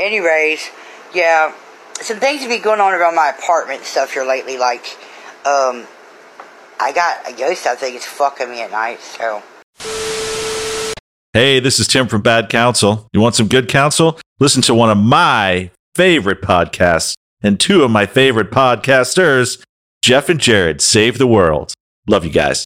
anyways, yeah, some things have been going on around my apartment stuff here lately. Like, um, I got a ghost. I think it's fucking me at night. So. Hey, this is Tim from Bad Counsel. You want some good counsel? Listen to one of my favorite podcasts and two of my favorite podcasters, Jeff and Jared Save the World. Love you guys.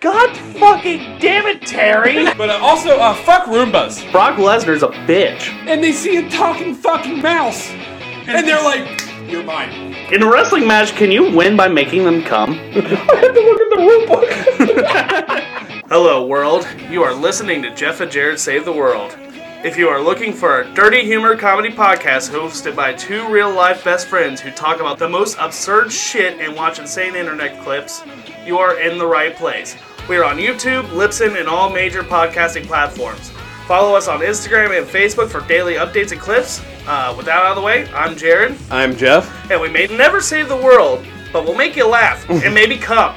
God fucking damn it, Terry! But uh, also, uh, fuck Roombas. Brock Lesnar's a bitch. And they see a talking fucking mouse. And they're like, you're mine. In a wrestling match, can you win by making them come? I had to look at the rule book. Hello, world. You are listening to Jeff and Jared Save the World. If you are looking for a dirty humor comedy podcast hosted by two real life best friends who talk about the most absurd shit and watch insane internet clips, you are in the right place. We are on YouTube, Libsyn, and all major podcasting platforms. Follow us on Instagram and Facebook for daily updates and clips. Uh, with that out of the way, I'm Jared, I'm Jeff. and we may never save the world, but we'll make you laugh and maybe come.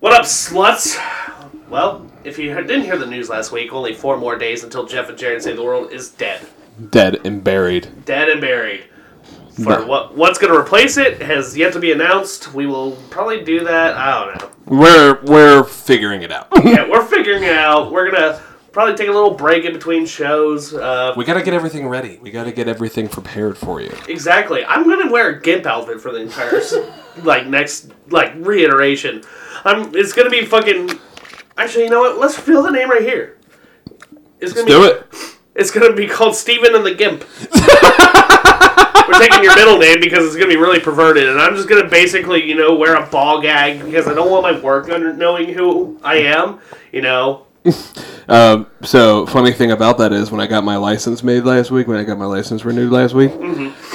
What up, sluts? Well, if you didn't hear the news last week, only four more days until Jeff and Jared Save the World is dead. Dead and buried. Dead and buried. For No. what what's going to replace it has yet to be announced. We will probably do that. I don't know. We're we're figuring it out. Yeah, we're figuring it out. We're gonna probably take a little break in between shows. Uh, we gotta get everything ready. We gotta get everything prepared for you. exactly. I'm gonna wear a gimp outfit for the entire like next like reiteration. I'm. It's gonna be fucking. Actually, you know what? Let's fill the name right here. It's gonna Do be, it. It's gonna be called Steven and the Gimp. We're taking your middle name because it's gonna be really perverted, and I'm just gonna basically, you know, wear a ball gag because I don't want my work under knowing who I am. You know, Um, so funny thing about that is when I got my license made last week, when I got my license renewed last week,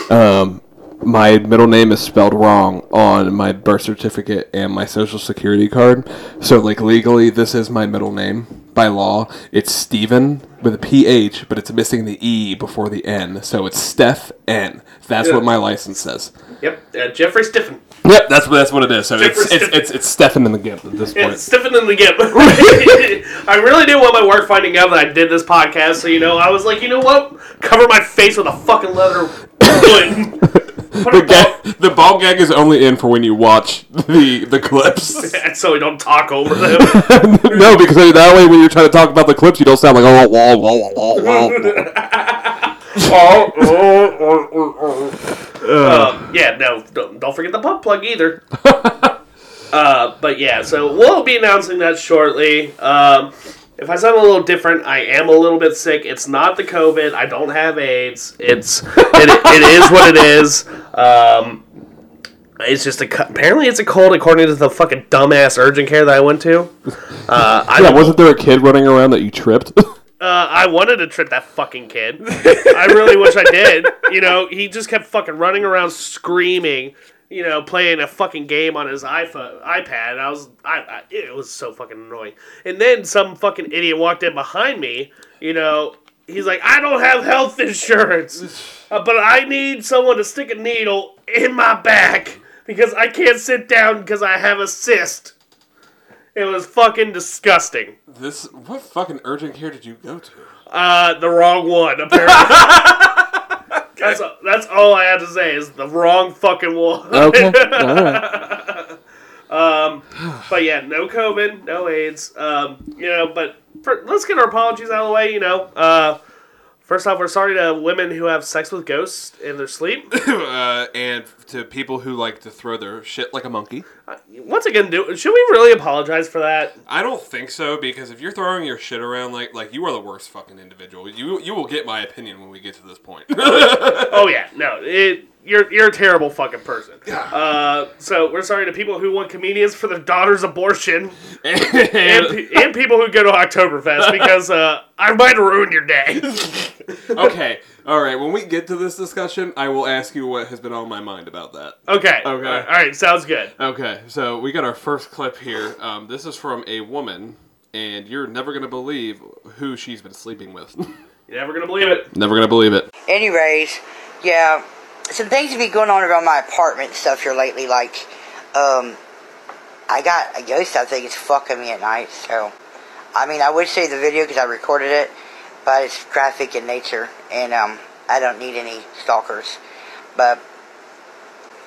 um, my middle name is spelled wrong on my birth certificate and my social security card. So like legally, this is my middle name by law. It's Stephen with a PH, but it's missing the E before the N. So it's Steph N. That's Yeah. what my license says. yep, uh, Jeffrey Stiffen. Yep, that's what that's what it is. So it's it's, Stephen. it's it's Stefan in the Gimp at this point. Stiffen and the Gimp. I really didn't want my work finding out that I did this podcast, so you know, I was like, you know what? Cover my face with a fucking leather The, gag, the ball gag is only in for when you watch the the clips. so we don't talk over them. no, because that way when you're trying to talk about the clips, you don't sound like oh wah, wah, wah, wah, wah. Um, yeah, no, don't, don't forget the pump plug either. uh, but yeah, so we'll be announcing that shortly. Um, if I sound a little different, I am a little bit sick. It's not the COVID. I don't have AIDS. It's it, it is what it is. Um, it's just a apparently it's a cold according to the fucking dumbass urgent care that I went to. Uh, I Yeah, don't- wasn't there a kid running around that you tripped? uh, I wanted to trip that fucking kid. I really wish I did. You know, he just kept fucking running around screaming. You know, playing a fucking game on his iPhone, iPad. And I was, I, I, it was so fucking annoying. And then some fucking idiot walked in behind me. You know, he's like, I don't have health insurance, uh, but I need someone to stick a needle in my back because I can't sit down because I have a cyst. It was fucking disgusting. this what fucking urgent care did you go to? Uh, the wrong one, apparently. that's, that's all I have to say is the wrong fucking one. Okay, right. But yeah, no COVID, no AIDS. Um, you know, but for, let's get our apologies out of the way. You know, uh, first off, we're sorry to women who have sex with ghosts in their sleep. uh, and to people who like to throw their shit like a monkey. Once again, do should we really apologize for that? I don't think so because if you're throwing your shit around like like you are the worst fucking individual. You you will get my opinion when we get to this point. Oh yeah, no, it. You're, you're a terrible fucking person. Uh, so we're sorry to people who want comedians for their daughter's abortion. and, pe- and people who go to Oktoberfest because uh, I might ruin your day. okay, all right. When we get to this discussion, I will ask you what has been on my mind about that. Okay. Okay. All right. Sounds good. Okay, so we got our first clip here. Um, this is from a woman, and you're never gonna believe who she's been sleeping with. You're never gonna believe it. Never gonna believe it. Anyways, yeah, some things have been going on around my apartment stuff here lately. Like, um, I got a ghost. I think it's fucking me at night. So, I mean, I would say the video because I recorded it, but it's graphic in nature, and um, I don't need any stalkers. But,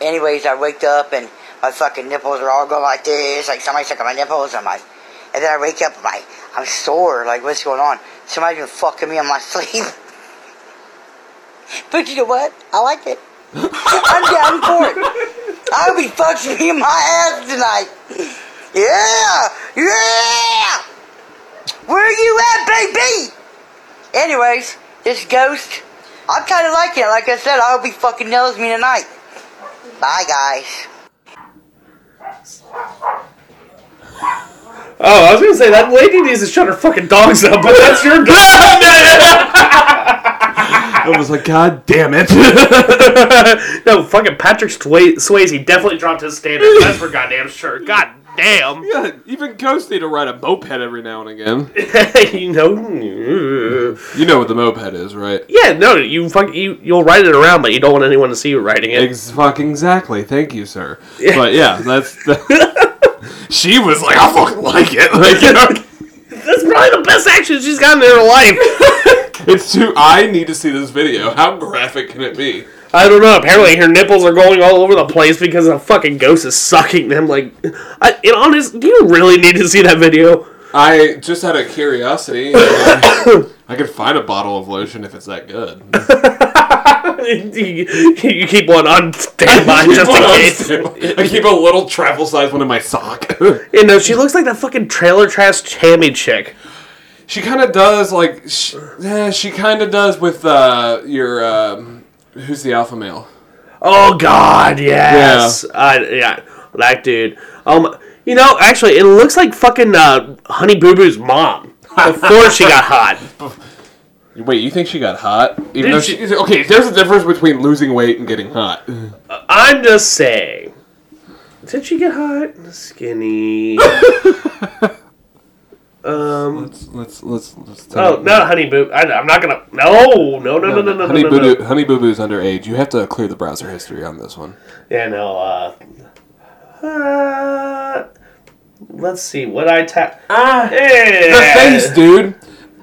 anyways, I waked up and my fucking nipples are all going like this, like somebody sucking my nipples. I'm like, and then I wake up, I'm like, I'm sore. Like, what's going on? Somebody's been fucking me on my sleep. But you know what? I like it. I'm down for it. I'll be fucking in my ass tonight. Yeah! Yeah! Where you at, baby? Anyways, this ghost, I'm kind of liking it. Like I said, I'll be fucking nails me tonight. Bye, guys. Oh, I was gonna say that lady needs to shut her fucking dogs up, but that's your dog. I was like, God damn it! no, fucking Patrick Sway- Swayze definitely dropped his standards. That's for goddamn sure. God damn. yeah, even ghosts need to ride a moped every now and again. you know. You know what the moped is, right? Yeah, no, you fuck you. You'll ride it around, but you don't want anyone to see you riding it. Ex- fucking exactly. Thank you, sir. But yeah, that's. She was like, I fucking like it. Like, you know, That's probably the best action she's gotten in her life. it's too. I need to see this video. How graphic can it be? I don't know. Apparently, her nipples are going all over the place because a fucking ghost is sucking them. Like, I, in honest, do you really need to see that video? I just out of curiosity, I could find a bottle of lotion if it's that good. you, you keep one on standby just in case. I keep a little travel size one in my sock. You know, she looks like that fucking trailer trash chammy chick. she kind of does like, sh yeah, she kind of does with uh, your um, who's the alpha male. Oh God, yes. I yeah, that dude. Um, you know, actually, it looks like fucking uh, Honey Boo Boo's mom before she got hot. Wait, you think she got hot? Even Did though she- she, okay, there's a difference between losing weight and getting hot. I'm just saying. Did she get hot? Skinny. um. Let's let's let's. let's Oh no, Honey Boo. I, I'm not gonna. No, no, no, no, no, no, Honey no, Boo no, Boo, Honey Boo Boo's underage. You have to clear the browser history on this one. Yeah, no. Uh, uh, let's see. What I tap? Ah, The face, dude.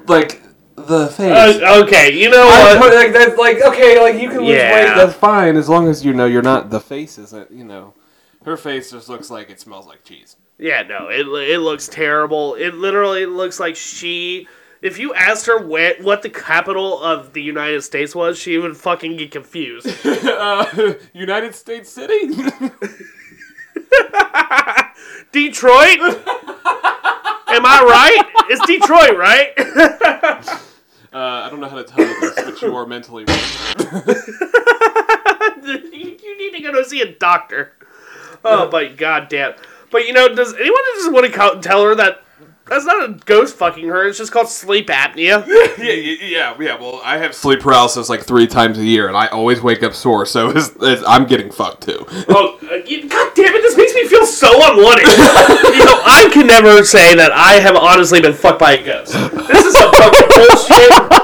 Like the face. Uh, okay, you know I what? put, like that's like okay, like you can lose Yeah. weight. That's fine as long as you know you're not. The face isn't. You know, her face just looks like it smells like cheese. Yeah, no, it it looks terrible. It literally looks like she. If you asked her where, what the capital of the United States was, she would fucking get confused. uh, United States City. Detroit? Am I right? It's Detroit, right? Uh, I don't know how to tell you this, but you are mentally. you, you need to go to see a doctor. Oh, but goddamn. But you know, does anyone just want to tell her that that's not a ghost fucking her? It's just called sleep apnea. yeah, yeah, yeah. Well, I have sleep paralysis like three times a year, and I always wake up sore. So it's, it's, I'm getting fucked too. Oh, uh, you, God damn it! This makes me feel so unwanted. you know, I can never say that I have honestly been fucked by a ghost. This is some fucking bullshit.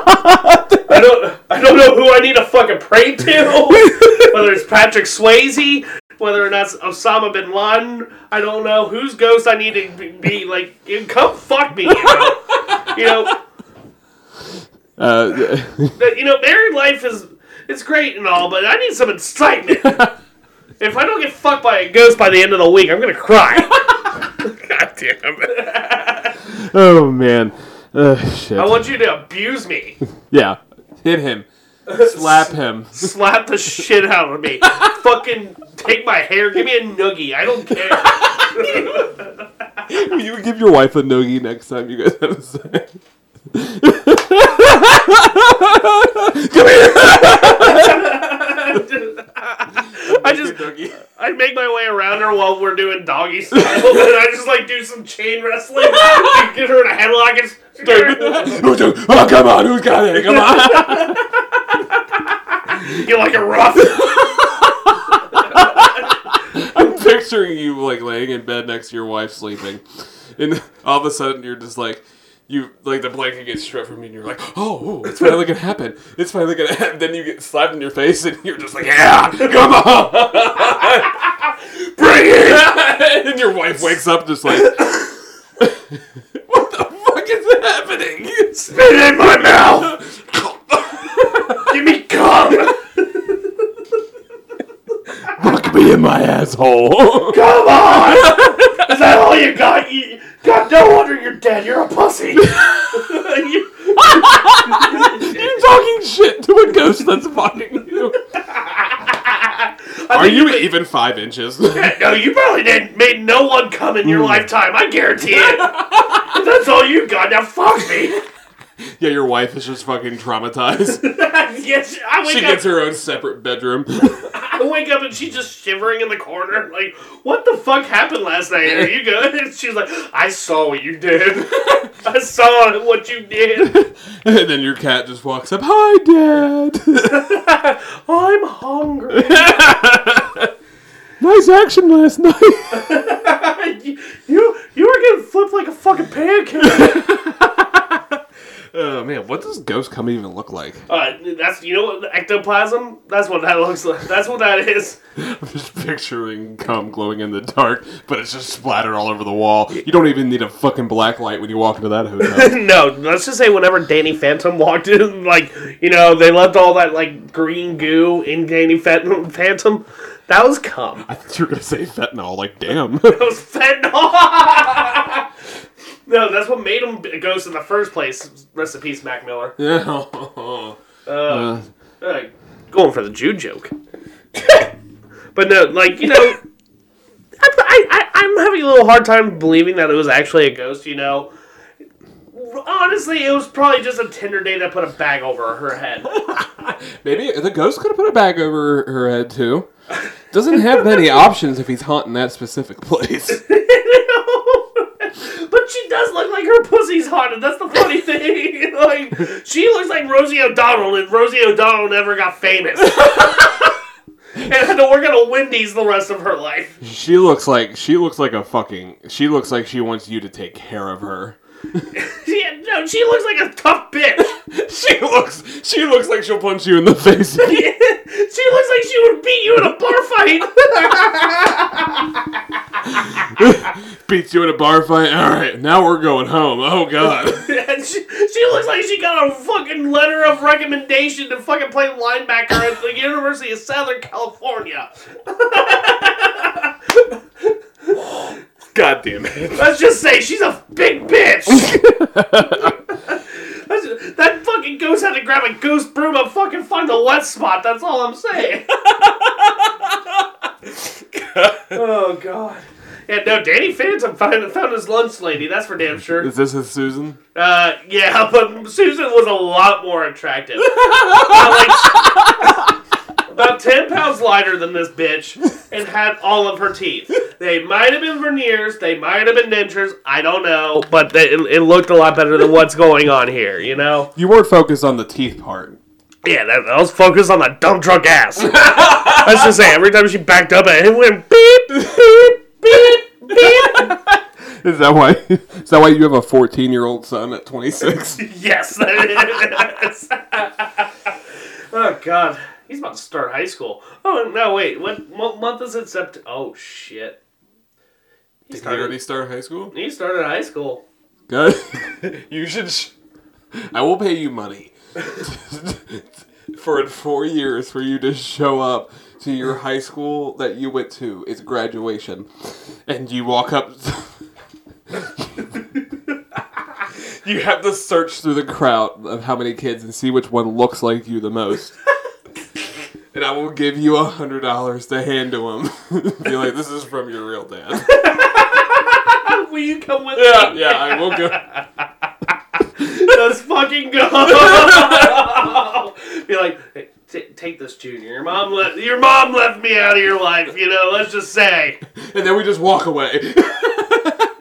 I don't, I don't know who I need to fucking pray to. Whether it's Patrick Swayze, whether or not it's Osama bin Laden, I don't know whose ghost I need to be, like. Come fuck me, you know. You know, Uh, you know, married life is it's great and all, but I need some excitement. if I don't get fucked by a ghost by the end of the week, I'm gonna cry. God damn it! oh man. Uh, shit. I want you to abuse me, yeah. Hit him. Slap him. slap the shit out of me, fucking take my hair, give me a noogie. I don't care. you would give your wife a noogie next time you guys have sex. Come here. I just I make my way around her while we're doing doggy style, and I just like do some chain wrestling, and get her in a headlock and. oh come on, who's got it? Come on. You're like a rough. I'm picturing you like laying in bed next to your wife sleeping, and all of a sudden you're just like, you like the blanket gets stripped from you, and you're like, oh, oh, it's finally gonna happen. It's finally gonna happen. Then you get slapped in your face, and you're just like, yeah, come on, bring it. and your wife wakes up just like, what the fuck is happening? Spit in my mouth! Give me cum! Fuck me in my asshole. Come on! Is that all you got? You, God, no wonder you're dead. You're a pussy. You- You're talking shit to a ghost that's fucking you. Are think you you- even five inches? no, you probably didn't made no one come in your hmm. lifetime. I guarantee it. That's all you got. Now fuck me. yeah, your wife is just fucking traumatized. yes, I wake She up. gets her own separate bedroom. I wake up and she's just shivering in the corner. Like, what the fuck happened last night? Are you good? And she's like, I saw what you did. I saw what you did. and then your cat just walks up. Hi, Dad. I'm hungry. nice action last night. you, you you were getting flipped like a fucking pancake. Oh man, what does ghost cum even look like? Uh, that's you know what ectoplasm. That's what that looks like. That's what that is. I'm just picturing cum glowing in the dark, but it's just splattered all over the wall. You don't even need a fucking black light when you walk into that hotel. no, let's just say whenever Danny Phantom walked in, like you know, they left all that like green goo in Danny Phantom. Phantom. That was cum. I thought you were gonna say fentanyl. Like, damn. That was fentanyl. No, that's what made him a ghost in the first place. Rest in peace, Mac Miller. yeah. Uh, uh, going for the Jew joke. but no, like you know, I, I, I, I'm having a little hard time believing that it was actually a ghost. You know, honestly, it was probably just a Tinder date that put a bag over her head. Maybe the ghost could have put a bag over her head too. Doesn't have many options if he's haunting that specific place. But she does look like her pussy's haunted. That's the funny thing. like she looks like Rosie O'Donnell, and Rosie O'Donnell never got famous. and had to work at a Wendy's the rest of her life. She looks like she looks like a fucking. She looks like she wants you to take care of her. She, no, she looks like a tough bitch. She looks. She looks like she'll punch you in the face. she looks like she would beat you in a bar fight. Beats you in a bar fight. All right, now we're going home. Oh god. she, she looks like she got a fucking letter of recommendation to fucking play linebacker at the University of Southern California. God damn it. Let's just say she's a big bitch. Just- that fucking ghost had to grab a goose broom and fucking find the wet spot. That's all I'm saying. oh god. Yeah, no, Danny Phantom found, found his lunch lady. That's for damn sure. Is this his Susan? Uh, yeah, but Susan was a lot more attractive. like, about 10 pounds lighter than this bitch and had all of her teeth. They might have been veneers, they might have been dentures, I don't know, but they, it, it looked a lot better than what's going on here, you know? You weren't focused on the teeth part. Yeah, that, I was focused on the dumb drunk ass. Let's just say, every time she backed up, it went beep, beep, beep, beep. Is that why? Is that why you have a 14 year old son at 26? Yes, oh God, he's about to start high school. Oh no, wait, what mo- month is it? Sept? Oh shit, he Did you already started. start high school? He started high school. Good. you should. Sh- I will pay you money for in four years for you to show up to your high school that you went to. It's graduation, and you walk up. you have to search through the crowd of how many kids and see which one looks like you the most. And I will give you a hundred dollars to hand to him. Be like, this is from your real dad. Will you come with Yeah, me? yeah, I will go. Let's fucking go. Be like, hey, t- take this, Junior. Your mom let your mom left me out of your life. You know, let's just say. And then we just walk away.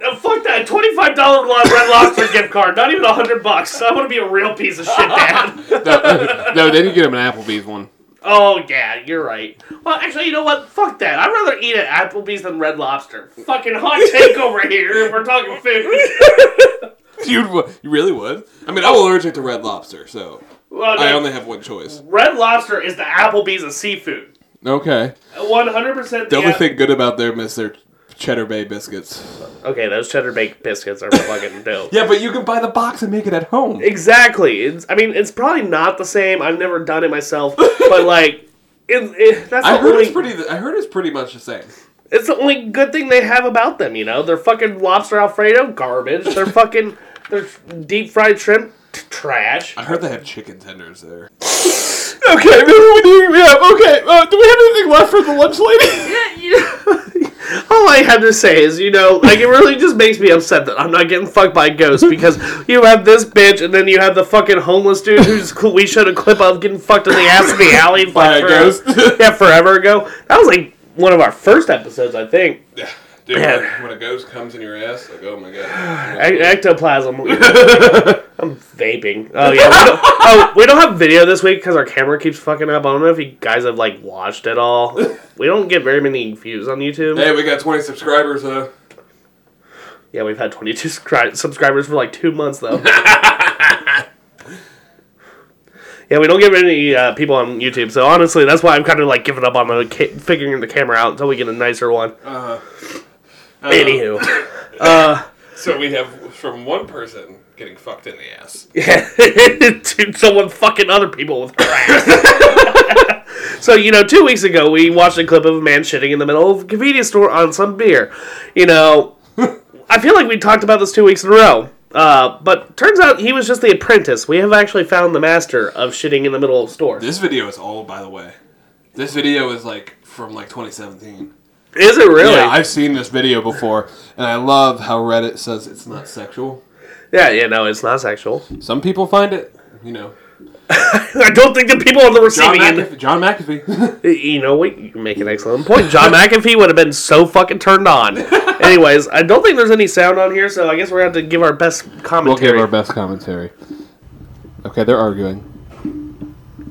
No, fuck that. Twenty-five dollar Red Lobster gift card. Not even a hundred bucks. I want to be a real piece of shit, Dad. no, no, then you get him an Applebee's one. Oh yeah, you're right. Well, actually, you know what? Fuck that. I'd rather eat at Applebee's than Red Lobster. Fucking hot take over here if we're talking food. you you really would? I mean, I'm allergic to red lobster, so Well, I only have one choice. Red Lobster is the Applebee's of seafood. Okay. One hundred percent. The only thing good about them is their Cheddar Bay biscuits. Okay, those cheddar baked biscuits are fucking dope. Yeah, but you can buy the box and make it at home. Exactly. It's, I mean, it's probably not the same. I've never done it myself, but like, it, it, that's I the heard only. it's pretty. I heard it's pretty much the same. It's the only good thing they have about them. You know, they're fucking lobster alfredo garbage. They're fucking. They're deep fried shrimp t- trash. I heard they have chicken tenders there. okay, maybe we do. Yeah, okay. Uh, do we have anything left for the lunch lady? All I have to say is, you know, like it really just makes me upset that I'm not getting fucked by ghosts because you have this bitch and then you have the fucking homeless dude who's we showed a clip of getting fucked in the ass in the alley like, By a forever- ghost? yeah, forever ago. That was like one of our first episodes, I think. Yeah. Dude, when, when a ghost comes in your ass, like, oh my god. Ectoplasm. I'm vaping. Oh yeah. We don't, oh, we don't have video this week because our camera keeps fucking up. I don't know if you guys have like watched it all. We don't get very many views on YouTube. hey, we got 20 subscribers, though. Yeah, we've had 22 scri- subscribers for like two months though. yeah, we don't get many uh, people on YouTube, so honestly, that's why I'm kind of like giving up on the ca- figuring the camera out until we get a nicer one. Uh, Anywho, So we have from one person getting fucked in the ass. yeah, to someone fucking other people with crack. so you know, two weeks ago we watched a clip of a man shitting in the middle of a convenience store on some beer. You know, I feel like we talked about this two weeks in a row. Uh, but turns out he was just the apprentice. We have actually found the master of shitting in the middle of stores. This video is old, by the way. This video is like from like 2017. Is it really? Yeah, I've seen this video before, and I love how Reddit says it's not sexual. yeah, yeah, no, it's not sexual. Some people find it, you know. I don't think the people on the John receiving end. John McAfee. You know what? You make an excellent point. John McAfee would have been so fucking turned on. Anyways, I don't think there's any sound on here, so I guess we're gonna have to give our best commentary. we'll give our best commentary. Okay, they're arguing.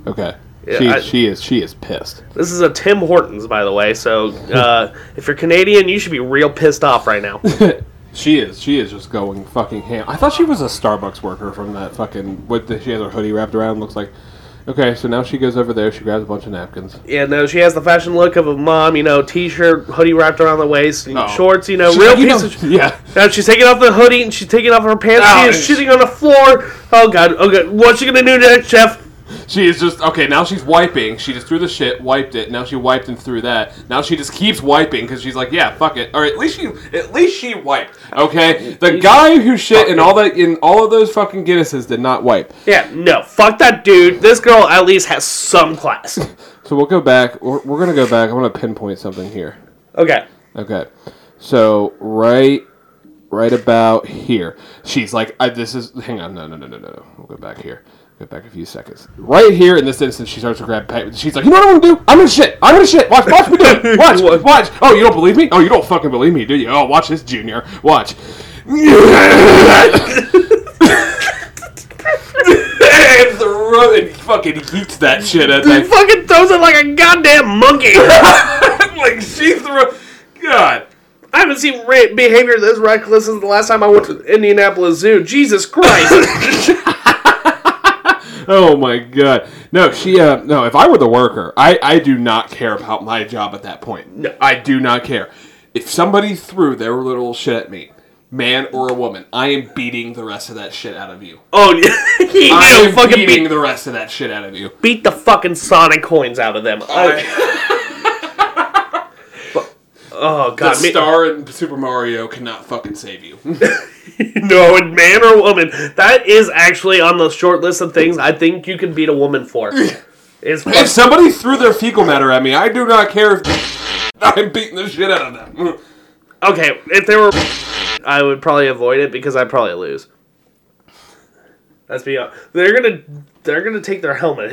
Okay. She, I- she is she is pissed. This is a Tim Hortons, by the way. So uh, if you're Canadian, you should be real pissed off right now. She is. She is just going fucking ham. I thought she was a Starbucks worker from that fucking. What the, she has her hoodie wrapped around. Looks like. Okay, so now she goes over there. She grabs a bunch of napkins. Yeah, no, she has the fashion look of a mom. You know, t-shirt, hoodie wrapped around the waist, and Oh. shorts. You know, She's real like, piece know- of. yeah. Now she's taking off the hoodie and she's taking off her pants. Oh, she is and shitting on the floor. Oh god. Okay, what's she gonna do next, Chef? She is just okay. Now she's wiping. She just threw the shit, wiped it. Now she wiped and threw that. Now she just keeps wiping because she's like, yeah, fuck it. Or at least she, at least she wiped. Okay, the guy who shit in all that in all of those fucking Guinnesses did not wipe. Yeah, no, fuck that dude. This girl at least has some class. So we'll go back. We're, we're gonna go back. I'm gonna pinpoint something here. Okay. Okay, so right, right about here, she's like, I, "This is." Hang on, no, no, no, no, no, no. We'll go back here. Go back a few seconds. Right here in this instance, she starts to grab. Pa- she's like, "You know what I'm gonna do? I'm gonna shit. I'm gonna shit. Watch, watch me do it. Watch, watch. Oh, you don't believe me? Oh, you don't fucking believe me, do you? Oh, watch this, Junior. Watch." and throw and fucking eats that shit at He that. fucking throws it like a goddamn monkey. like she threw. God. I haven't seen ra- behavior this reckless since the last time I went to Indianapolis Zoo. Jesus Christ. Oh my god. No, she uh no, if I were the worker, I I do not care about my job at that point. No. I do not care. If somebody threw their little shit at me, man or a woman, I am beating the rest of that shit out of you. oh, yeah. I am Fucking beating beat, the rest of that shit out of you. beat the fucking Sonic coins out of them. I- oh, God. me- star in Super Mario cannot fucking save you. no, and man or woman. That is actually on the short list of things I think you can beat a woman for. Is if somebody threw their fecal matter at me, I do not care if I'm beating the shit out of them. Okay, if they were, I would probably avoid it because I'd probably lose. Let's be honest. They're gonna, they're gonna take their helmet,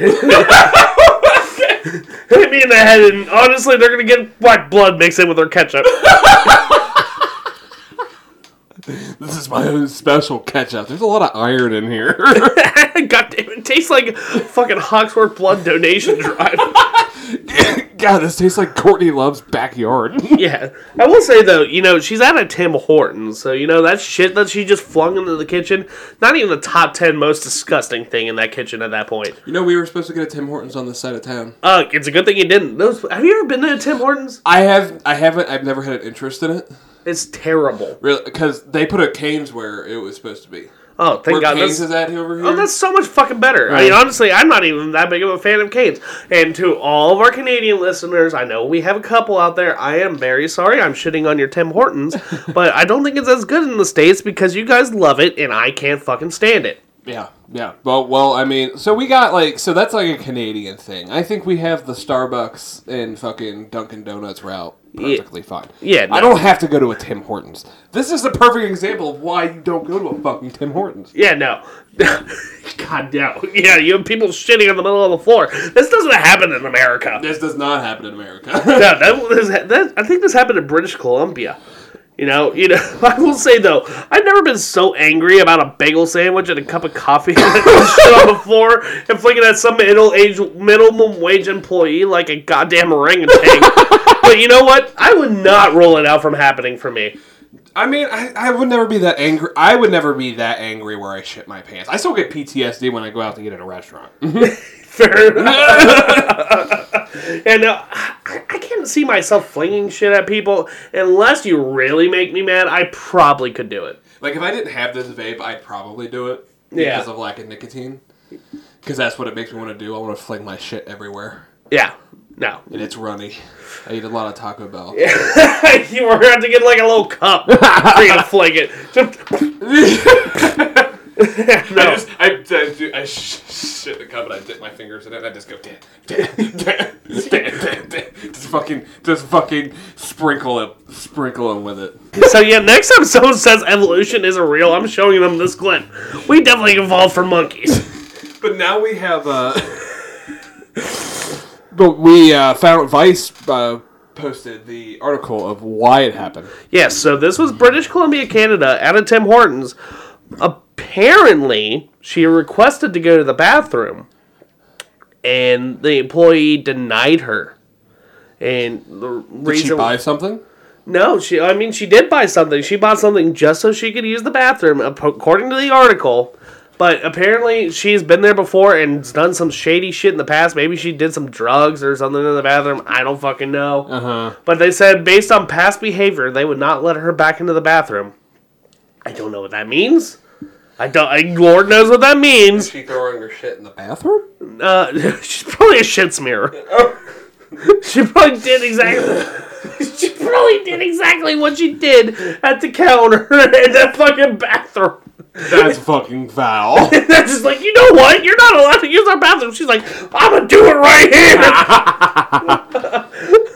hit me in the head, and honestly, they're gonna get white blood mixed in with their ketchup. This is my own special ketchup. There's a lot of iron in here. God damn it, tastes like fucking Hawksworth blood donation drive. God, this tastes like Courtney Love's backyard. Yeah, I will say though, you know, she's at a Tim Hortons, so you know that shit that she just flung into the kitchen. Not even the top ten most disgusting thing in that kitchen at that point. you know, we were supposed to get a Tim Hortons on this side of town. Uh, it's a good thing you didn't. Those have you ever been to a Tim Hortons? I have, I haven't, I've never had an interest in it. It's terrible. Really, because they put a Canes where it was supposed to be. Oh, thank Where God. Canes That's, is at over oh, here. oh, that's so much fucking better. I mean, honestly, I'm not even that big of a fan of Canes. And to all of our Canadian listeners, I know we have a couple out there. I am very sorry. I'm shitting on your Tim Hortons, but I don't think it's as good in the states because you guys love it and I can't fucking stand it. Yeah, yeah. Well, well, I mean, so we got like, so that's like a Canadian thing. I think we have the Starbucks and fucking Dunkin' Donuts route perfectly fine. Yeah, I don't have to go to a Tim Hortons. This is a perfect example of why you don't go to a fucking Tim Hortons. Yeah, no. God, no. Yeah, you have people shitting on the middle of the floor. This doesn't happen in America. This does not happen in America. No, that, was- that, I think this happened in British Columbia. You know, you know. I will say though, I've never been so angry about a bagel sandwich and a cup of coffee shit on the floor and flinging at some middle age minimum wage employee like a goddamn orangutan. but you know what? I would not rule it out from happening for me. I mean, I, I would never be that angry. I would never be that angry where I shit my pants. I still get PTSD when I go out to eat at a restaurant. Fair enough. and uh, I, I can't see myself flinging shit at people unless you really make me mad. I probably could do it. like if I didn't have this vape, I'd probably do it Yeah. because of lack of nicotine. Because that's what it makes me want to do. I want to fling my shit everywhere, Yeah. No. and it's runny. I eat a lot of Taco Bell. you were going to get like a little cup for you to fling it. Just- I no. just I, I, do- I sh- shit the cup and I dip my fingers in it and I just go dan dan dan dan dan dan just fucking just fucking sprinkle it sprinkle them with it. So yeah, next time someone says evolution isn't real, I'm showing them this clip. We definitely evolved from monkeys. But now we have uh But we uh, found Vice uh, posted the article of why it happened. Yes, so this was British Columbia, Canada, at a Tim Hortons. Apparently, she requested to go to the bathroom, and the employee denied her. And the Did reason she buy something? no, she I mean she did buy something. She bought something just so she could use the bathroom, according to the article. But apparently she's been there before and done some shady shit in the past. Maybe she did some drugs or something in the bathroom. I don't fucking know. Uh-huh. But they said based on past behavior, they would not let her back into the bathroom. I don't know what that means. I don't. I, Lord knows what that means. She throwing her shit in the bathroom? Uh, she's probably a shit smearer. she probably did exactly. she probably did exactly what she did at the counter in that fucking bathroom. That's fucking foul. They're just like, you know what? You're not allowed to use our bathroom. She's like, I'm gonna do it right here.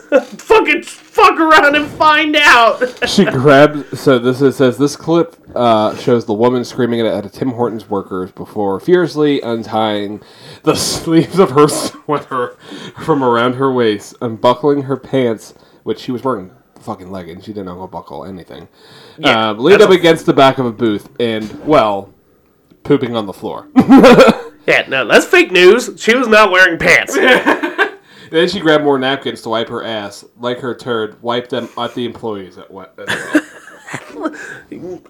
fucking fuck around and find out. she grabs. So this is, says this clip uh, shows the woman screaming at a Tim Hortons workers before furiously untying the sleeves of her sweater from around her waist, unbuckling her pants, which she was wearing fucking leggings. She didn't unbuckle anything. Yeah, um, leaned up against the back of a booth and well, pooping on the floor. Yeah, no, that's fake news. She was not wearing pants. Then she grabbed more napkins to wipe her ass, like her turd, wiped them at the employees at what.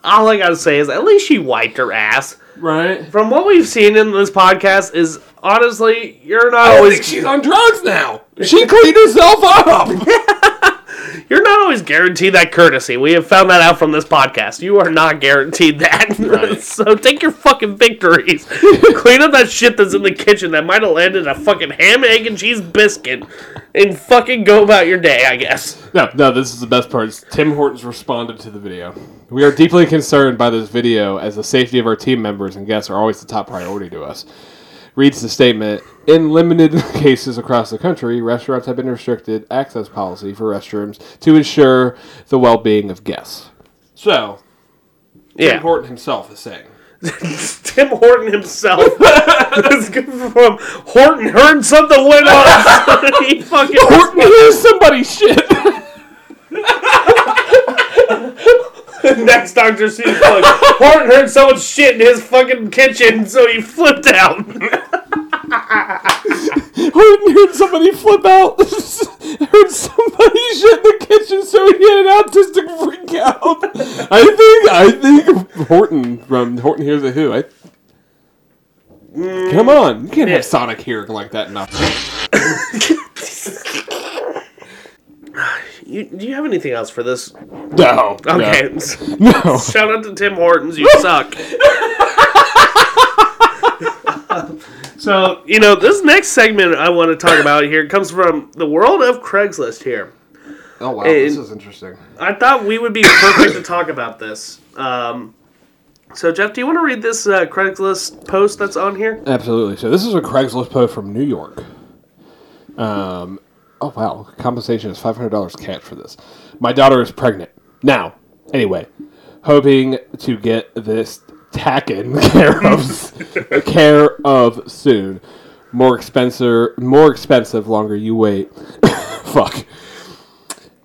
All I gotta say is, at least she wiped her ass. right. From what we've seen in this podcast, is honestly, you're not I always think she's on drugs now. She cleaned herself up. You're not always guaranteed that courtesy. We have found that out from this podcast. You are not guaranteed that. Right. so take your fucking victories. Clean up that shit that's in the kitchen that might have landed a fucking ham, egg, and cheese biscuit. And fucking go about your day, I guess. no, no, this is the best part. Tim Hortons responded to the video. We are deeply concerned by this video as the safety of our team members and guests are always the top priority to us. Reads the statement In limited cases across the country, restaurants have been restricted access policy for restrooms to ensure the well being of guests. So, Tim Yeah. Horton himself is saying. Tim Horton himself. From Horton heard something went on. he fucking Horton hears somebody shit! Next Dr. Seuss book. Horton heard someone shit in his fucking kitchen, so he flipped out. Horton heard somebody flip out heard somebody shit in the kitchen, so he had an autistic freak out. I think I think Horton from Horton Hears a Who. I, Come on, you can't Yeah. have Sonic hearing like that. Enough. You, do you have anything else for this? No. Okay. No. Shout out to Tim Hortons. You suck. so, you know, this next segment I want to talk about here comes from the world of Craigslist here. Oh wow, this is interesting. I thought we would be perfect to talk about this. Um, so, Jeff, do you want to read this uh, Craigslist post that's on here? Absolutely. So this is a Craigslist post from New York. Um. Oh wow, compensation is five hundred dollars cash for this. My daughter is pregnant now. Anyway, hoping to get this taken care of care of soon. More expensive, more expensive. Longer you wait. Fuck.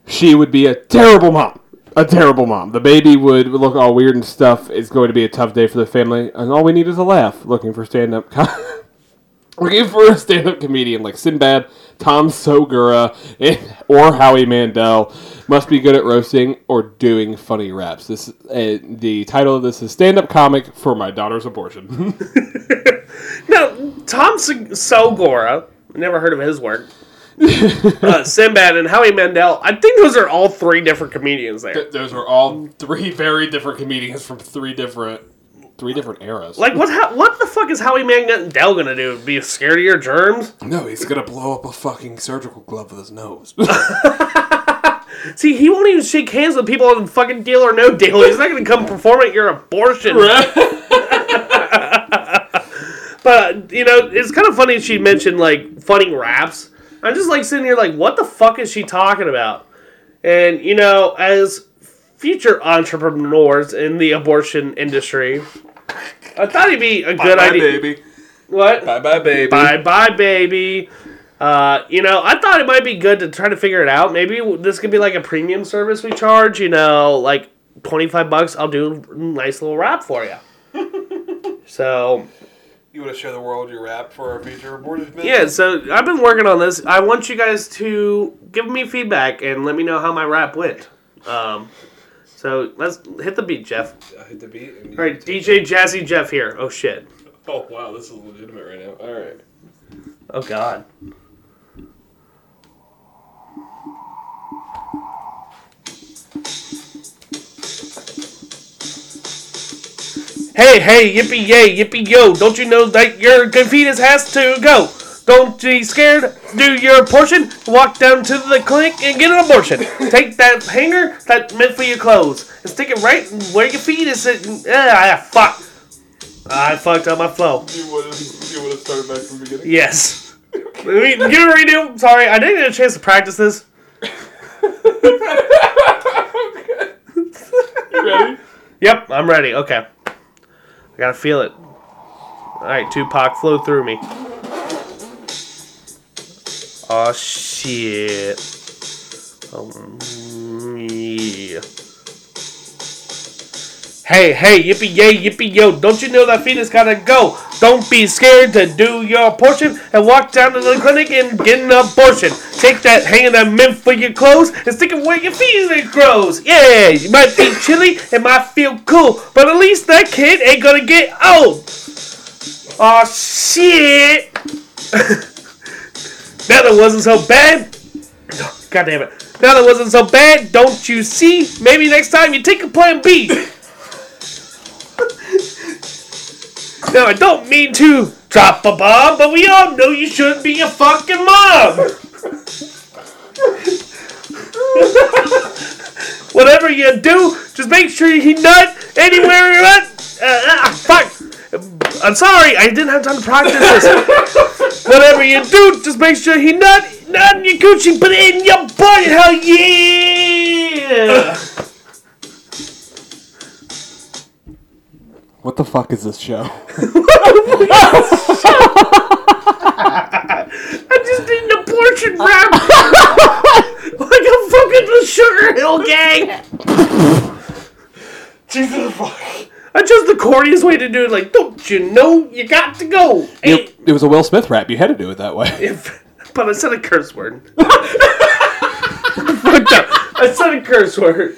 She would be a terrible mom. A terrible mom. The baby would look all weird and stuff. It's going to be a tough day for the family, and all we need is a laugh. Looking for stand up. Looking for a stand up comedian like Sinbad, Tom Segura, or Howie Mandel. Must be good at roasting or doing funny raps. This uh, The title of this is Stand Up Comic for My Daughter's Abortion. No, Tom Segura. Never heard of his work. uh, Sinbad and Howie Mandel. I think those are all three different comedians there. Those are all three very different comedians from three different three different eras. Like, what? Ha- what the fuck is Howie Mandel gonna do? Be scared of your germs? no, he's gonna blow up a fucking surgical glove with his nose. See, he won't even shake hands with people on fucking Deal or No Deal. He's not gonna come perform at your abortion. But you know, it's kind of funny she mentioned like funny raps. I'm just like sitting here like, what the fuck is she talking about? And you know, as future entrepreneurs in the abortion industry, I thought it'd be a good idea. Bye, baby. What? Bye bye, baby. Bye bye, baby. Uh, you know, I thought it might be good to try to figure it out. Maybe this could be like a premium service we charge. You know, like twenty five bucks. I'll do a nice little rap for you. so You want to show the world your rap for our future abortion? yeah, so I've been working on this. I want you guys to give me feedback and let me know how my rap went. Um, so let's hit the beat, Jeff. I hit the beat. And All right, DJ Jazzy Jeff here. Oh shit. Oh wow, this is legitimate right now. All right. Oh god. Hey, hey, yippee yay, yippee yo, don't you know that your good fetus has to go? Don't be scared, do your portion, walk down to the clinic and get an abortion. Take that hanger that's meant for your clothes and stick it right where your fetus is. Ah, fuck. I fucked up my flow. You want to you want to start back from the beginning? Yes. Let me give a redo. Sorry, I didn't get a chance to practice this. You ready? Yep, I'm ready. Okay. I gotta feel it. Alright, Tupac, flow through me. Oh shit. Um, yeah. Hey, hey, yippee yay, yippee yo, don't you know that fetus gotta go? Don't be scared to do your portion and walk down to the clinic and get an abortion. Take that hanging that mint for your clothes and stick it where your fetus grows. Yeah, you might be chilly, it might feel cool, but at least that kid ain't gonna get old. Oh shit! now that wasn't so bad. God damn it. Now that wasn't so bad, don't you see? Maybe next time you take a plan B. now, I don't mean to drop a bomb, but we all know you shouldn't be a fucking mom. Whatever you do, just make sure you nut anywhere you're at. Uh, ah, fuck. I'm sorry, I didn't have time to practice this. Whatever you do, just make sure he not not in your coochie, but in your butt. Hell yeah! What the fuck is this show? I just did an abortion rap like a fucking the Sugar Hill gang. Jesus fuck. I just the corniest way to do it. Like, don't you know you got to go? Hey, It, it was a Will Smith rap. You had to do it that way. if, but I said a curse word. fucked up. I said a curse word.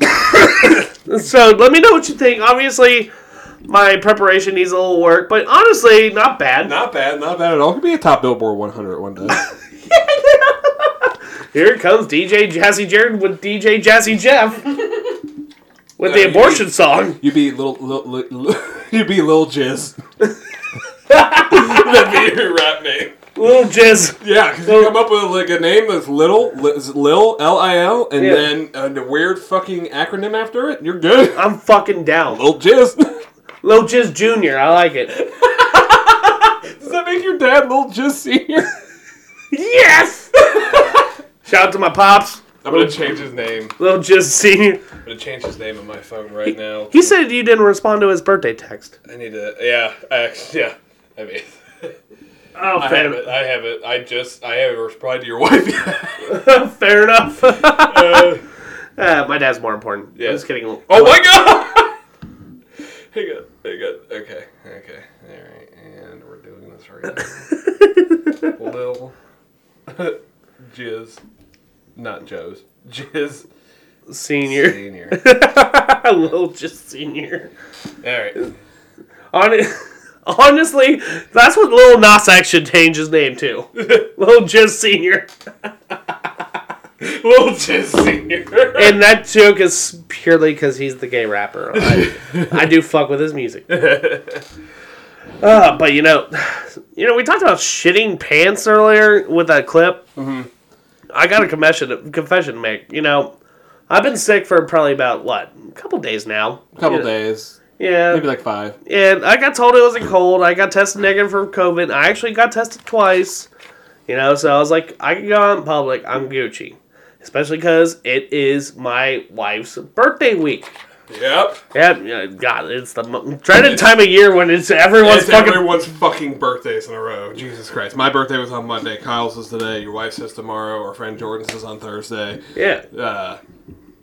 so let me know what you think. Obviously, my preparation needs a little work, but honestly, not bad. Not bad, not bad at all. Could be a top Billboard 100 one day. Here comes DJ Jazzy Jared with DJ Jazzy Jeff with the abortion song. You'd be little, little, little you be Lil Jizz. That'd be your rap name. Little Jizz. Yeah, because you come up with like a name that's little, Lil L I L, and Yeah. then a weird fucking acronym after it. You're good. I'm fucking down. Lil Jizz. Lil Jizz Jr. I like it. Does that make your dad Lil Jizz Senior? Yes! Shout out to my pops. I'm gonna change his name. Lil Jizz Sr. I'm gonna change his name on my phone right now. He said you didn't respond to his birthday text. I need to. Yeah, I actually, yeah. I mean, Oh, I fair, have it. I have it. I just. I haven't replied to your wife yet. fair enough. Uh, Uh, my dad's more important. Yeah. Just kidding. oh my god! hang on. Hang on. Okay. Okay. All right. And we're doing this right now. Lil. Jizz. Not Joe's. Jizz Senior. Senior. Lil Jizz Senior. All right. Hon- honestly, that's what Lil Nas X should change his name to. Lil Jizz Senior. Lil Jizz Senior. And that joke is purely because he's the gay rapper. I, I do fuck with his music. Uh, but you know, you know, we talked about shitting pants earlier with that clip. Mm-hmm. I got a confession confession to make. You know, I've been sick for probably about what a couple days now. A couple Yeah. days. Yeah, Maybe like five. and I got told it was a cold. I got tested negative for COVID. I actually got tested twice. You know, so I was like, I can go out in public. I'm Gucci, especially because it is my wife's birthday week. Yep. Yeah, yeah, God, it's the mo- dreaded time of year when it's everyone's It's fucking. everyone's fucking birthdays in a row. Jesus Christ. My birthday was on Monday. Kyle's is today. Your wife says tomorrow. Our friend Jordan's is on Thursday. Yeah, Uh,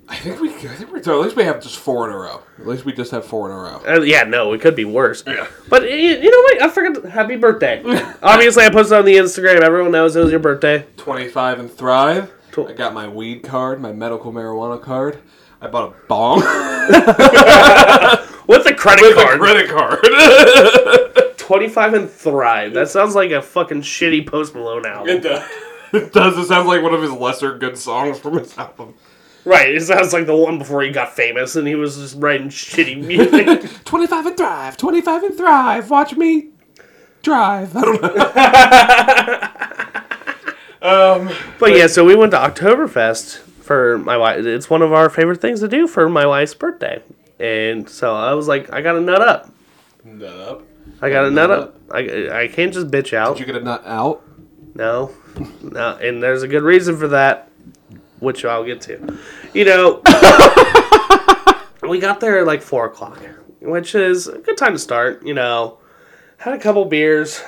I think we. I think we're. At least we have just four in a row. At least we just have four in a row. Uh, yeah, no, it could be worse. Yeah. But y- you know what? I forgot. Happy birthday! Obviously, I posted on the Instagram. Everyone knows it was your birthday. Twenty-five and thrive. Cool. I got my weed card, my medical marijuana card. I bought a bong What's a credit with a card, credit card. twenty-five and thrive. That sounds like a fucking shitty Post Malone album. it does. It does. It sounds like one of his lesser good songs from his album. Right, it sounds like the one before he got famous and he was just writing shitty music. 25 and thrive, 25 and thrive. Watch me drive. I don't know. um, but yeah, so we went to Oktoberfest for my wife. It's one of our favorite things to do for my wife's birthday. And so I was like, I gotta nut up. nut up. I gotta nut up. I, I can't just bitch out. Did you get a nut out? No. No. And there's a good reason for that, which I'll get to. You know, we got there at like 4 o'clock, which is a good time to start. You know, had a couple beers.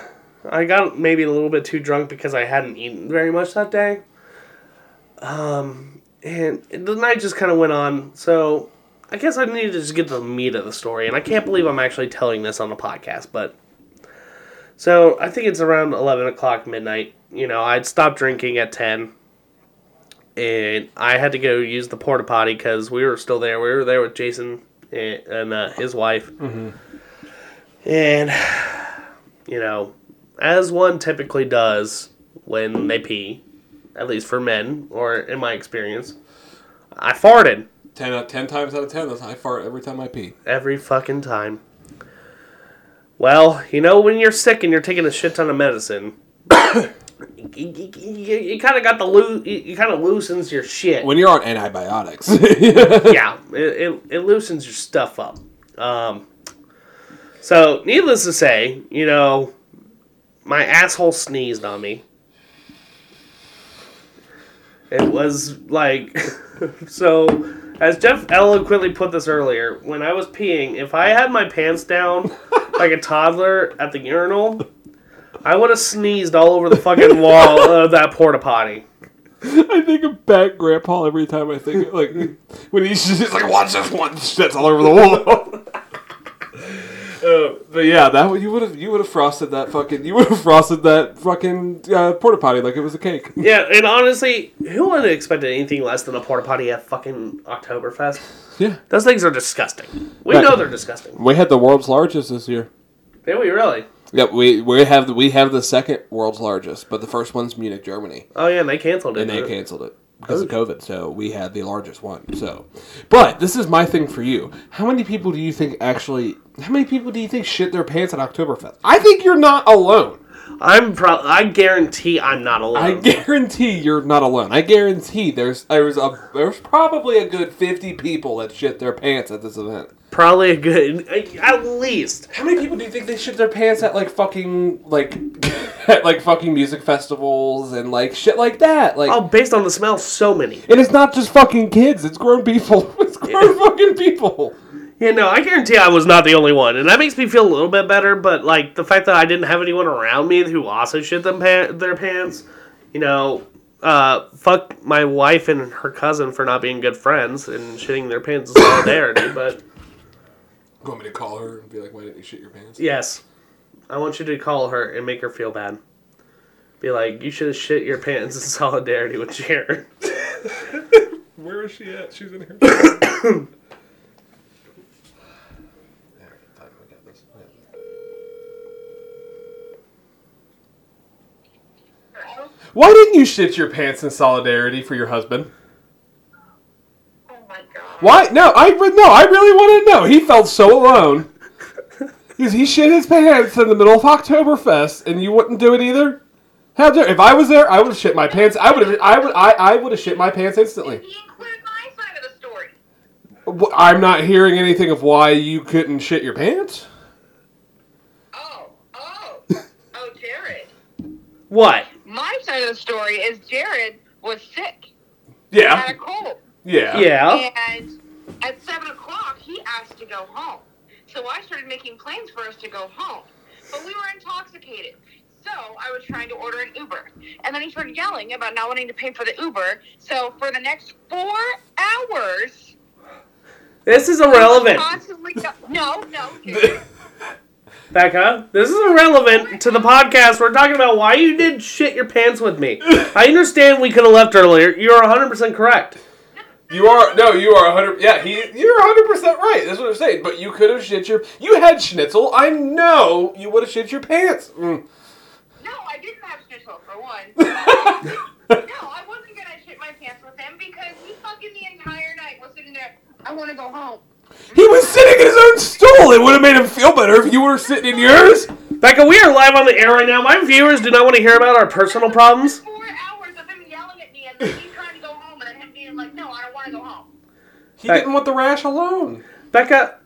I got maybe a little bit too drunk because I hadn't eaten very much that day. Um, and the night just kind of went on. So I guess I needed to just get to the meat of the story. And I can't believe I'm actually telling this on the podcast, but. So I think it's around 11 o'clock midnight. You know, I'd stopped drinking at 10. And I had to go use the porta potty because we were still there. We were there with Jason and, and uh, his wife. And, you know, as one typically does when they pee, at least for men, or in my experience, I farted 10, out- 10 times out of 10, that's I fart every time I pee. every fucking time. Well, you know, when you're sick and you're taking a shit ton of medicine, you, you, you, you kind of got the loo- you, you kind of loosens your shit. When you're on antibiotics. yeah, it, it, it loosens your stuff up. Um, so, needless to say, you know, my asshole sneezed on me. It was like, so, as Jeff eloquently put this earlier, when I was peeing, if I had my pants down like a toddler at the urinal, I would have sneezed all over the fucking wall of that porta potty. I think of Bad Grandpa every time I think like when he's just he's like watch this one that's all over the wall. Uh, but yeah, that you would have you would have frosted that fucking you would have frosted that fucking uh, porta potty like it was a cake. Yeah, and honestly, who would have expected anything less than a porta potty at fucking Oktoberfest? Yeah, Those things are disgusting. We Right. know they're disgusting. we had the world's largest this year. Did we really? Yep, we we have the, we have the second world's largest, but the first one's Munich, Germany, Oh yeah, and they canceled it. and they canceled it because of COVID. So we had the largest one. So, but this is my thing for you. How many people do you think actually? How many people do you think shit their pants at Oktoberfest? I think you're not alone. I'm pro. I guarantee I'm not alone. I guarantee you're not alone. I guarantee there's there's a there's probably a good fifty people that shit their pants at this event. Probably a good, at least. How many people do you think they shit their pants at like fucking like at like fucking music festivals and like shit like that? Like Oh, based on the smell, so many. and it's not just fucking kids, it's grown people. It's grown fucking people. Yeah, no, I guarantee I was not the only one, and that makes me feel a little bit better. But like the fact that I didn't have anyone around me who also shit them pa- their pants, you know, uh, fuck my wife and her cousin for not being good friends and shitting their pants in solidarity. but You want me to call her and be like, why didn't you shit your pants? yes, I want you to call her and make her feel bad. Be like, you should have shit your pants in solidarity with Jared. Where is she at? She's in here. Why didn't you shit your pants in solidarity for your husband? Oh my god. Why? No, I no, I really want to know. He felt so alone. Because he shit his pants in the middle of Oktoberfest, and you wouldn't do it either. How dare? If I was there, I would have shit my pants. I would have. I would. I, I would have shit my pants instantly. He included my side of the story. I'm not hearing anything of why you couldn't shit your pants. Oh, oh, oh, Jared. What? My side of the story is Jared was sick, Yeah. had Yeah. a cold, Yeah. Yeah. and at seven o'clock he asked to go home. So I started making plans for us to go home, but we were intoxicated. So I was trying to order an Uber, and then he started yelling about not wanting to pay for the Uber. So for the next four hours, This is irrelevant. Constantly, no, no, Jared. Becca, this is irrelevant to the podcast. We're talking about why you did shit your pants with me. I understand we could have left earlier. You're 100% correct. You are no, you are hundred. Yeah, he. You're hundred percent right. That's what I'm saying. But you could have shit your. You had schnitzel. I know you would have shit your pants. Mm. No, I didn't have schnitzel for one. no, I wasn't gonna shit my pants with him because he fucking the entire night was sitting there. I want to go home. He was sitting in his own stool. It would have made him feel better if you were sitting in yours. Becca, we are live on the air right now. My viewers do not want to hear about our personal problems. Four hours of him yelling at me and then me trying to go home and then him being like, "No, I don't want to go home." He didn't want the rash alone. Becca,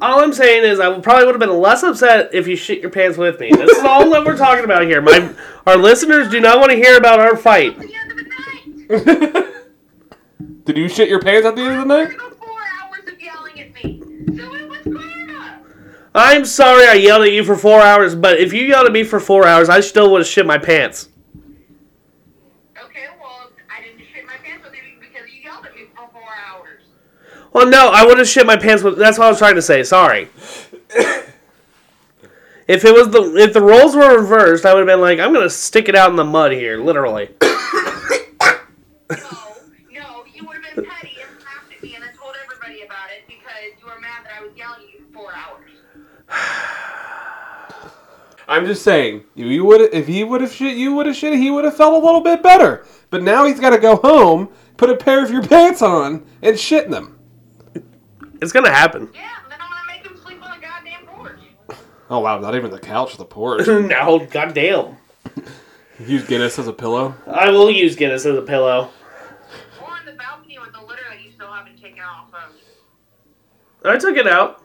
all I'm saying is I probably would have been less upset if you shit your pants with me. This is all that we're talking about here. My Our listeners do not want to hear about our fight. At the end of the night, Did you shit your pants at the end of the night? were four hours of yelling at me. So it was karma. I'm sorry I yelled at you for four hours, but if you yelled at me for four hours, I still would have shit my pants. Okay, well, I didn't shit my pants with you because you yelled at me for four hours. Well, no, I would have shit my pants with. That's what I was trying to say. Sorry. if it was the if the roles were reversed, I would have been like, I'm gonna stick it out in the mud here, literally. No, no, you would have been petty and laughed at me and then told everybody about it because you were mad that I was yelling at you for four hours. I'm just saying, you, you would if he would have shit, you would have shit. He would have felt a little bit better. But now he's got to go home, put a pair of your pants on, and shit in them. It's gonna happen. Yeah, and then I'm gonna make him sleep on the goddamn porch. Oh wow, not even the couch, the porch. no, goddamn. Use Guinness as a pillow. I will use Guinness as a pillow. Or on the balcony with the litter that you still haven't taken off of. I took it out.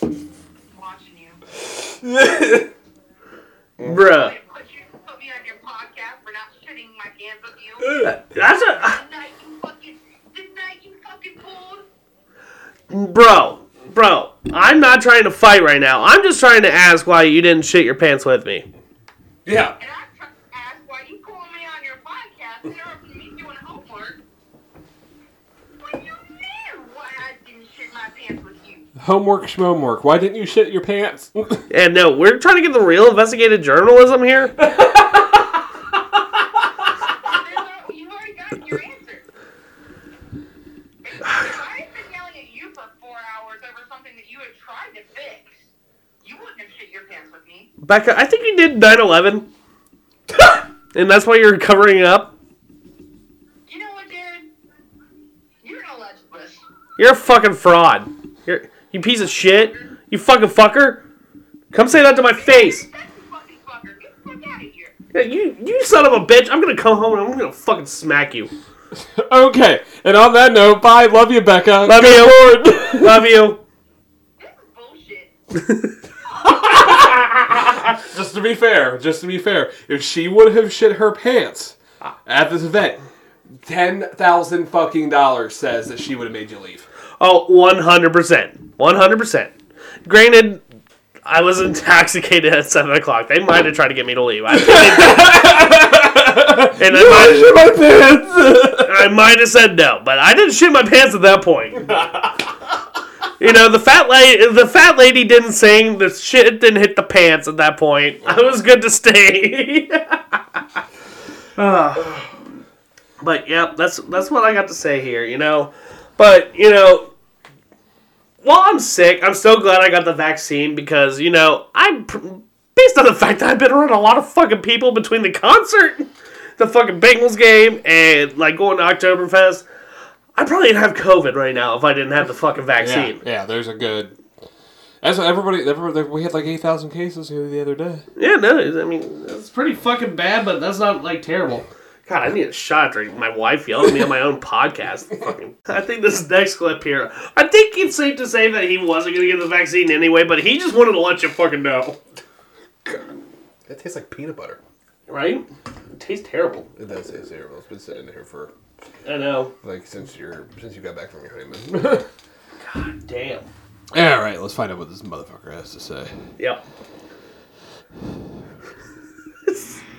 Watching you. Bruh. Wait, put, you, put me on your podcast for not shitting my pants with you. That's a. The night you fucking, the night you fucking pulled. Bro, bro, I'm not trying to fight right now. I'm just trying to ask why you didn't shit your pants with me. Yeah. And I tr- asked why you calling me on your podcast, interrupting me doing homework. When you knew why I didn't shit my pants with you. Homework, schmomework. Why didn't you shit your pants? And no, we're trying to get the real investigative journalism here. You already got your answer. I had been yelling at you for four hours over something that you had tried to fix, you wouldn't have shit your pants with me. Becca, I think you did 9 11. and that's why you're covering it up. You know what, Jared? You're an alleged puss. You're a fucking fraud. You're you piece of shit. You fucking fucker. Come say that to my face. That's a fucking fucker. Get the fuck out of here. Yeah, You you son of a bitch. I'm gonna come home and I'm gonna fucking smack you. okay, and on that note, bye. Love you, Becca. Love Good you. Lord. Love you. This is bullshit. just to be fair, just to be fair, if she would have shit her pants ah. at this event, ten thousand fucking dollars says that she would have made you leave. Oh, 100%. 100%. Granted, I was intoxicated at 7 o'clock. They might have tried to get me to leave. I, and I might, Shit my pants. I might have said no, but I didn't shit my pants at that point. You know, the fat lady, the fat lady didn't sing. The shit didn't hit the pants at that point. I was good to stay. Ah. but yeah, that's that's what I got to say here. You know, but you know, while I'm sick, I'm so glad I got the vaccine because you know I'm pr- based on the fact that I've been around a lot of fucking people between the concert, the fucking Bengals game, and like going to Oktoberfest. I probably didn't have COVID right now if I didn't have the fucking vaccine. yeah. yeah There's a good. That's what everybody. everybody we had like eight thousand cases here the other day. Yeah, no, I mean it's pretty fucking bad, but that's not like terrible. God, I need a shot drink. My wife yelled at me on my own podcast. Fucking, I think this next clip here. I think it's safe to say that he wasn't gonna get the vaccine anyway, but he just wanted to let you fucking know, That tastes like peanut butter. right? It tastes terrible. It does taste terrible. It's been sitting here for I know. like since you're since you got back from your honeymoon. God damn. All right, let's find out what this motherfucker has to say. Yep.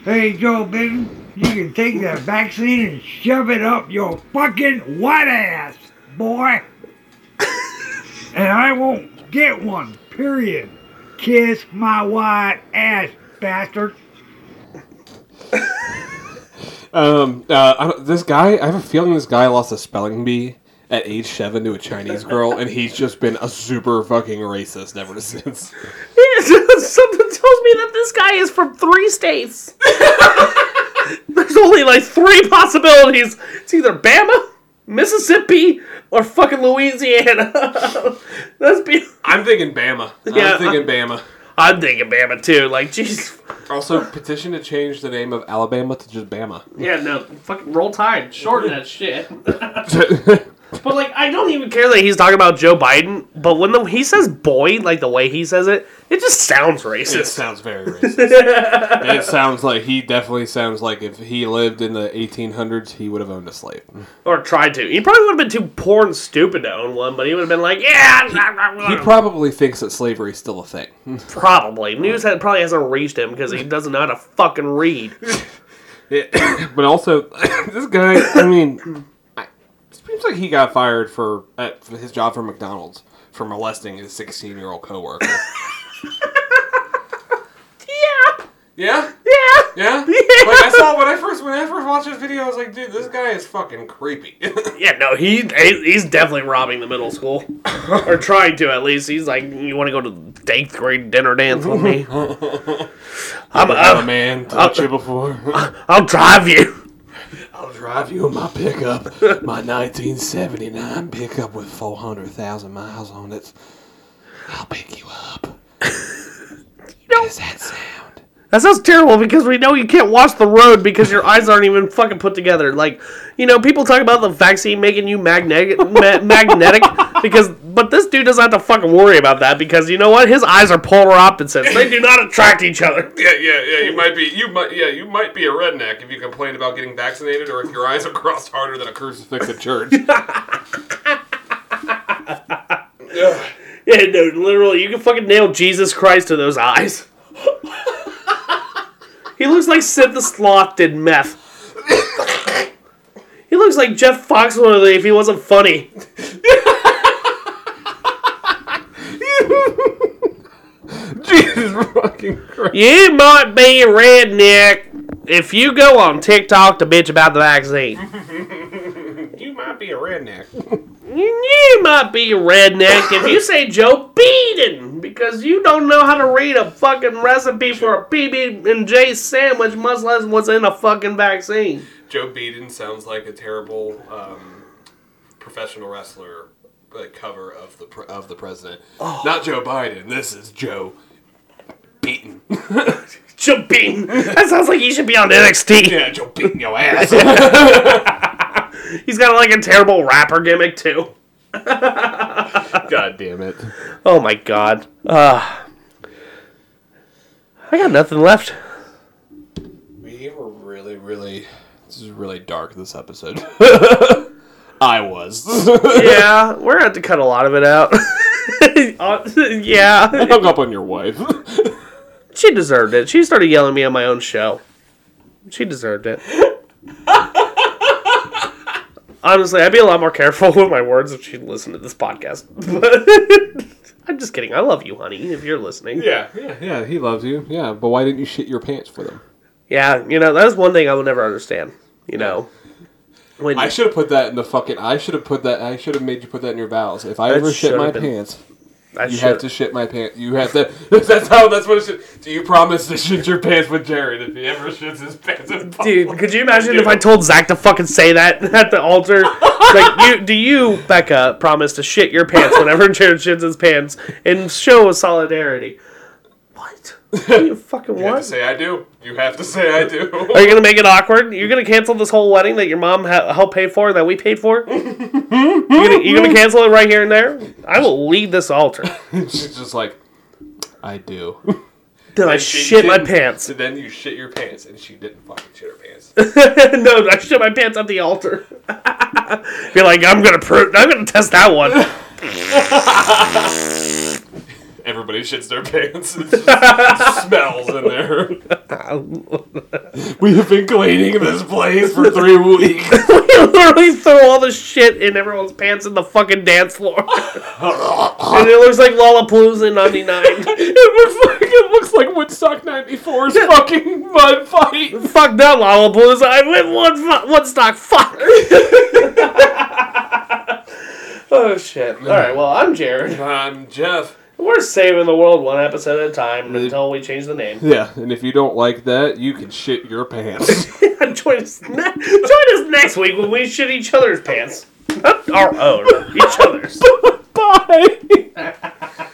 Hey, Joe Biden, you can take that vaccine and shove it up your fucking white ass, boy. and I won't get one, period. Kiss my white ass, bastard. Um, uh, this guy, I have a feeling this guy lost a spelling bee at age seven to a Chinese girl, and he's just been a super fucking racist ever since. Something tells me that this guy is from three states. There's only like three possibilities. It's either Bama, Mississippi, or fucking Louisiana. That's be. I'm thinking Bama. Yeah. I'm thinking Bama. I'm thinking Bama too. Like, jeez. Also, petition to change the name of Alabama to just Bama. Yeah, no, fucking roll tide, shorten that shit. but like, I don't even care that he's talking about Joe Biden. But when the, he says "boy," like the way he says it, it just sounds racist. It sounds very racist. it sounds like he definitely sounds like if he lived in the 1800s, he would have owned a slave. or tried to. He probably would have been too poor and stupid to own one, but he would have been like, "Yeah, He probably thinks that slavery is still a thing. probably." News had, probably hasn't reached him because he doesn't know how to fucking read. but also, this guy, I mean, seems like he got fired for, at, for his job for McDonald's for molesting his 16 year old coworker. Yeah, yeah? yeah. Yeah? Like I saw when I first when I first watched this video, I was like, dude, this guy is fucking creepy. Yeah, no, he he- he's definitely robbing the middle school, or trying to at least. He's like, you want to go to the eighth grade dinner dance with me? I'm, I'm uh, a I'm, man, touched uh, you before. I'll drive you. I'll drive you in my pickup, my 1979 pickup with 400,000 miles on it. I'll pick you up. know- How does that sound? That sounds terrible because we know you can't watch the road because your eyes aren't even fucking put together. Like, you know, people talk about the vaccine making you magnetic, ma- magnetic because, but this dude doesn't have to fucking worry about that because you know what? His eyes are polar opposites. They do not attract each other. Yeah, yeah, yeah. You might be, you might, yeah, you might be a redneck if you complain about getting vaccinated, or if your eyes are crossed harder than a crucifix at church. Yeah, no, literally, you can fucking nail Jesus Christ to those eyes. he looks like Sid the Sloth did meth. he looks like Jeff Foxworthy if he wasn't funny. Jesus fucking Christ. You might be a redneck if you go on TikTok to bitch about the vaccine. You might be a redneck. You might be a redneck if you say Joe Biden because you don't know how to read a fucking recipe for a PB and J sandwich, much less what's in a fucking vaccine. Joe Biden sounds like a terrible um, professional wrestler cover of the of the president. Not Joe Biden. This is Joe Biden. That sounds like he should be on NXT. yeah, Beaton your ass. He's got like a terrible rapper gimmick too. God damn it. Oh my god. Uh, I got nothing left. we were really, really. This is really dark. This episode. I was. Yeah, we're gonna have to cut a lot of it out. Uh, yeah, Hung up on your wife. She deserved it. She started yelling at me on my own show. She deserved it. Honestly, I'd be a lot more careful with my words if she'd listen to this podcast. I'm just kidding. I love you, honey, if you're listening. yeah, yeah, yeah. He loves you. Yeah, but why didn't you shit your pants for them? Yeah, you know, that's one thing I will never understand. You know, when I should have put that in the fucking. I should have put that. I should have made you put that in your vows. If I ever shit my been- pants, I you have to shit my pants. You have to. That's how. That's what it should. Do you promise to shit your pants with Jared if he ever shits his pants? Dude, could you imagine if I told Zach to fucking say that at the altar? like, you, do you, Becca, promise to shit your pants whenever Jared shits his pants and show a solidarity? What? You fucking You have to what? say I do. You have to say I do. Are you gonna make it awkward? You're gonna cancel this whole wedding that your mom ha- helped pay for that we paid for? you gonna, you gonna cancel it right here and there? I will leave this altar. She's just like, I do. Then I shit my pants. So then you shit your pants, and she didn't fucking shit her pants. no, I shit my pants at the altar. Be like, I'm gonna prove, I'm gonna test that one. Everybody shits their pants. It just smells in there. We have been cleaning this place for three weeks. we literally throw all the shit in everyone's pants in the fucking dance floor. and it looks like Lollapalooza in 99. It looks like it looks like Woodstock '94's fucking mud fight. Fuck that Lollapalooza. I went one, fu- one stock. Fuck. oh, shit. Alright, well, I'm Jared. I'm Jeff. We're saving the world one episode at a time until we change the name. Yeah, and if you don't like that, you can shit your pants. join, us ne- join us next week when we shit each other's pants. Not our own, each other's. Bye!